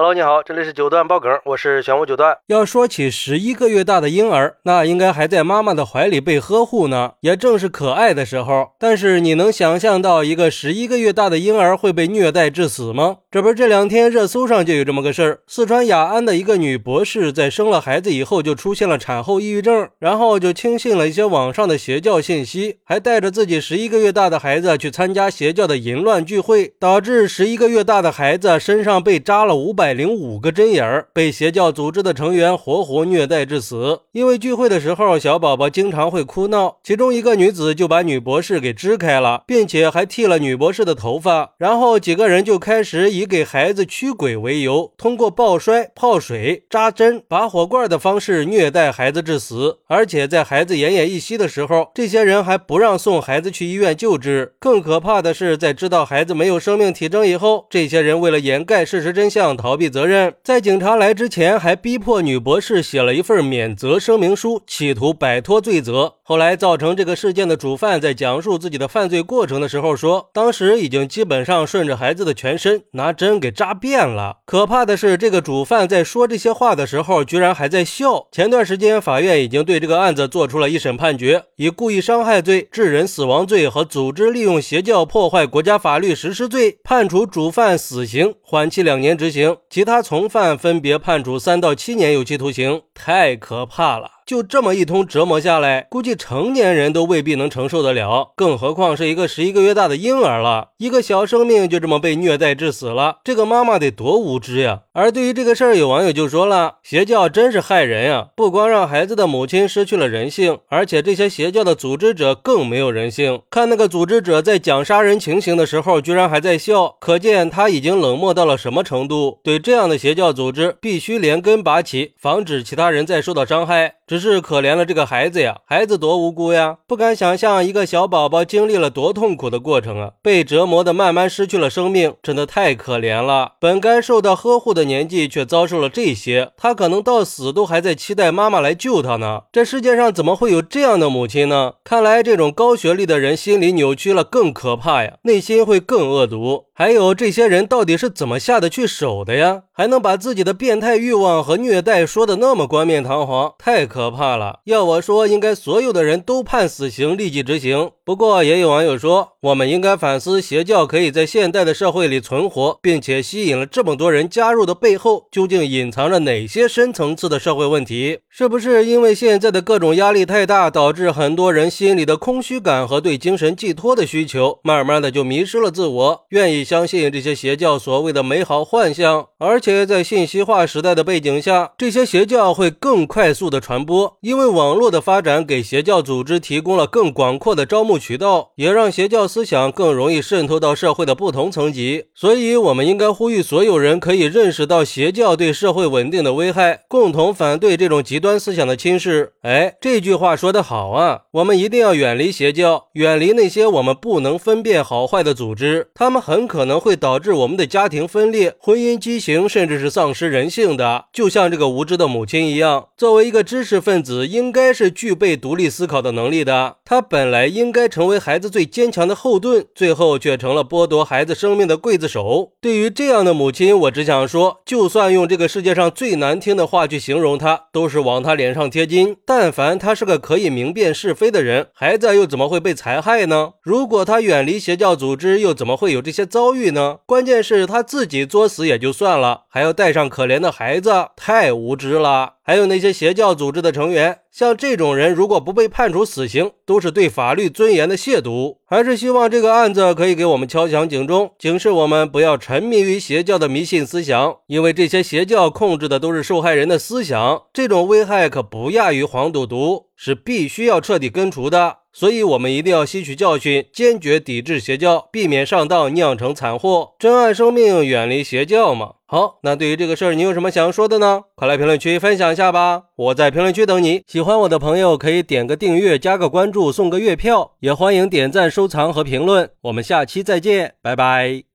Hello，你好，这里是九段爆梗，我是玄武九段。要说起十一个月大的婴儿，那应该还在妈妈的怀里被呵护呢，也正是可爱的时候。但是你能想象到一个十一个月大的婴儿会被虐待致死吗？这不是这两天热搜上就有这么个事儿，四川雅安的一个女博士在生了孩子以后就出现了产后抑郁症，然后就轻信了一些网上的邪教信息，还带着自己十一个月大的孩子去参加邪教的淫乱聚会，导致十一个月大的孩子身上被扎了五百。零五个针眼儿被邪教组织的成员活活虐待致死。因为聚会的时候，小宝宝经常会哭闹，其中一个女子就把女博士给支开了，并且还剃了女博士的头发。然后几个人就开始以以给孩子驱鬼为由，通过抱摔、泡水、扎针、拔火罐的方式虐待孩子致死。而且在孩子奄奄一息的时候，这些人还不让送孩子去医院救治。更可怕的是，在知道孩子没有生命体征以后，这些人为了掩盖事实真相，逃。避责任，在警察来之前，还逼迫女博士写了一份免责声明书，企图摆脱罪责。后来造成这个事件的主犯在讲述自己的犯罪过程的时候说，当时已经基本上顺着孩子的全身拿针给扎遍了。可怕的是，这个主犯在说这些话的时候，居然还在笑。前段时间，法院已经对这个案子做出了一审判决，以故意伤害罪、致人死亡罪和组织利用邪教破坏国家法律实施罪，判处主犯死刑，缓期两年执行，其他从犯分别判处三到七年有期徒刑。太可怕了！就这么一通折磨下来，估计成年人都未必能承受得了，更何况是一个十一个月大的婴儿了。一个小生命就这么被虐待致死了，这个妈妈得多无知呀！而对于这个事儿，有网友就说了：邪教真是害人呀！不光让孩子的母亲失去了人性，而且这些邪教的组织者更没有人性。看那个组织者在讲杀人情形的时候，居然还在笑，可见他已经冷漠到了什么程度。对这样的邪教组织，必须连根拔起，防止其他人再受到伤害。只是可怜了这个孩子呀，孩子多无辜呀！不敢想象一个小宝宝经历了多痛苦的过程啊，被折磨的慢慢失去了生命，真的太可怜了。本该受到呵护的年纪，却遭受了这些，他可能到死都还在期待妈妈来救他呢。这世界上怎么会有这样的母亲呢？看来这种高学历的人心理扭曲了更可怕呀，内心会更恶毒。还有这些人到底是怎么下得去手的呀？还能把自己的变态欲望和虐待说的那么冠冕堂皇，太可怕了！要我说，应该所有的人都判死刑，立即执行。不过也有网友说，我们应该反思邪教可以在现代的社会里存活，并且吸引了这么多人加入的背后，究竟隐藏着哪些深层次的社会问题？是不是因为现在的各种压力太大，导致很多人心里的空虚感和对精神寄托的需求，慢慢的就迷失了自我，愿意？相信这些邪教所谓的美好幻象，而且在信息化时代的背景下，这些邪教会更快速的传播。因为网络的发展给邪教组织提供了更广阔的招募渠道，也让邪教思想更容易渗透到社会的不同层级。所以，我们应该呼吁所有人可以认识到邪教对社会稳定的危害，共同反对这种极端思想的侵蚀。哎，这句话说得好啊！我们一定要远离邪教，远离那些我们不能分辨好坏的组织，他们很可。能会导致我们的家庭分裂、婚姻畸形，甚至是丧失人性的。就像这个无知的母亲一样，作为一个知识分子，应该是具备独立思考的能力的。她本来应该成为孩子最坚强的后盾，最后却成了剥夺孩子生命的刽子手。对于这样的母亲，我只想说，就算用这个世界上最难听的话去形容她，都是往她脸上贴金。但凡她是个可以明辨是非的人，孩子又怎么会被残害呢？如果她远离邪教组织，又怎么会有这些遭？遇呢？关键是他自己作死也就算了，还要带上可怜的孩子，太无知了。还有那些邪教组织的成员，像这种人，如果不被判处死刑，都是对法律尊严的亵渎。还是希望这个案子可以给我们敲响警钟，警示我们不要沉迷于邪教的迷信思想，因为这些邪教控制的都是受害人的思想，这种危害可不亚于黄赌毒，是必须要彻底根除的。所以，我们一定要吸取教训，坚决抵制邪教，避免上当酿成惨祸。珍爱生命，远离邪教嘛。好，那对于这个事儿，你有什么想说的呢？快来评论区分享下吧！我在评论区等你。喜欢我的朋友可以点个订阅，加个关注，送个月票，也欢迎点赞、收藏和评论。我们下期再见，拜拜。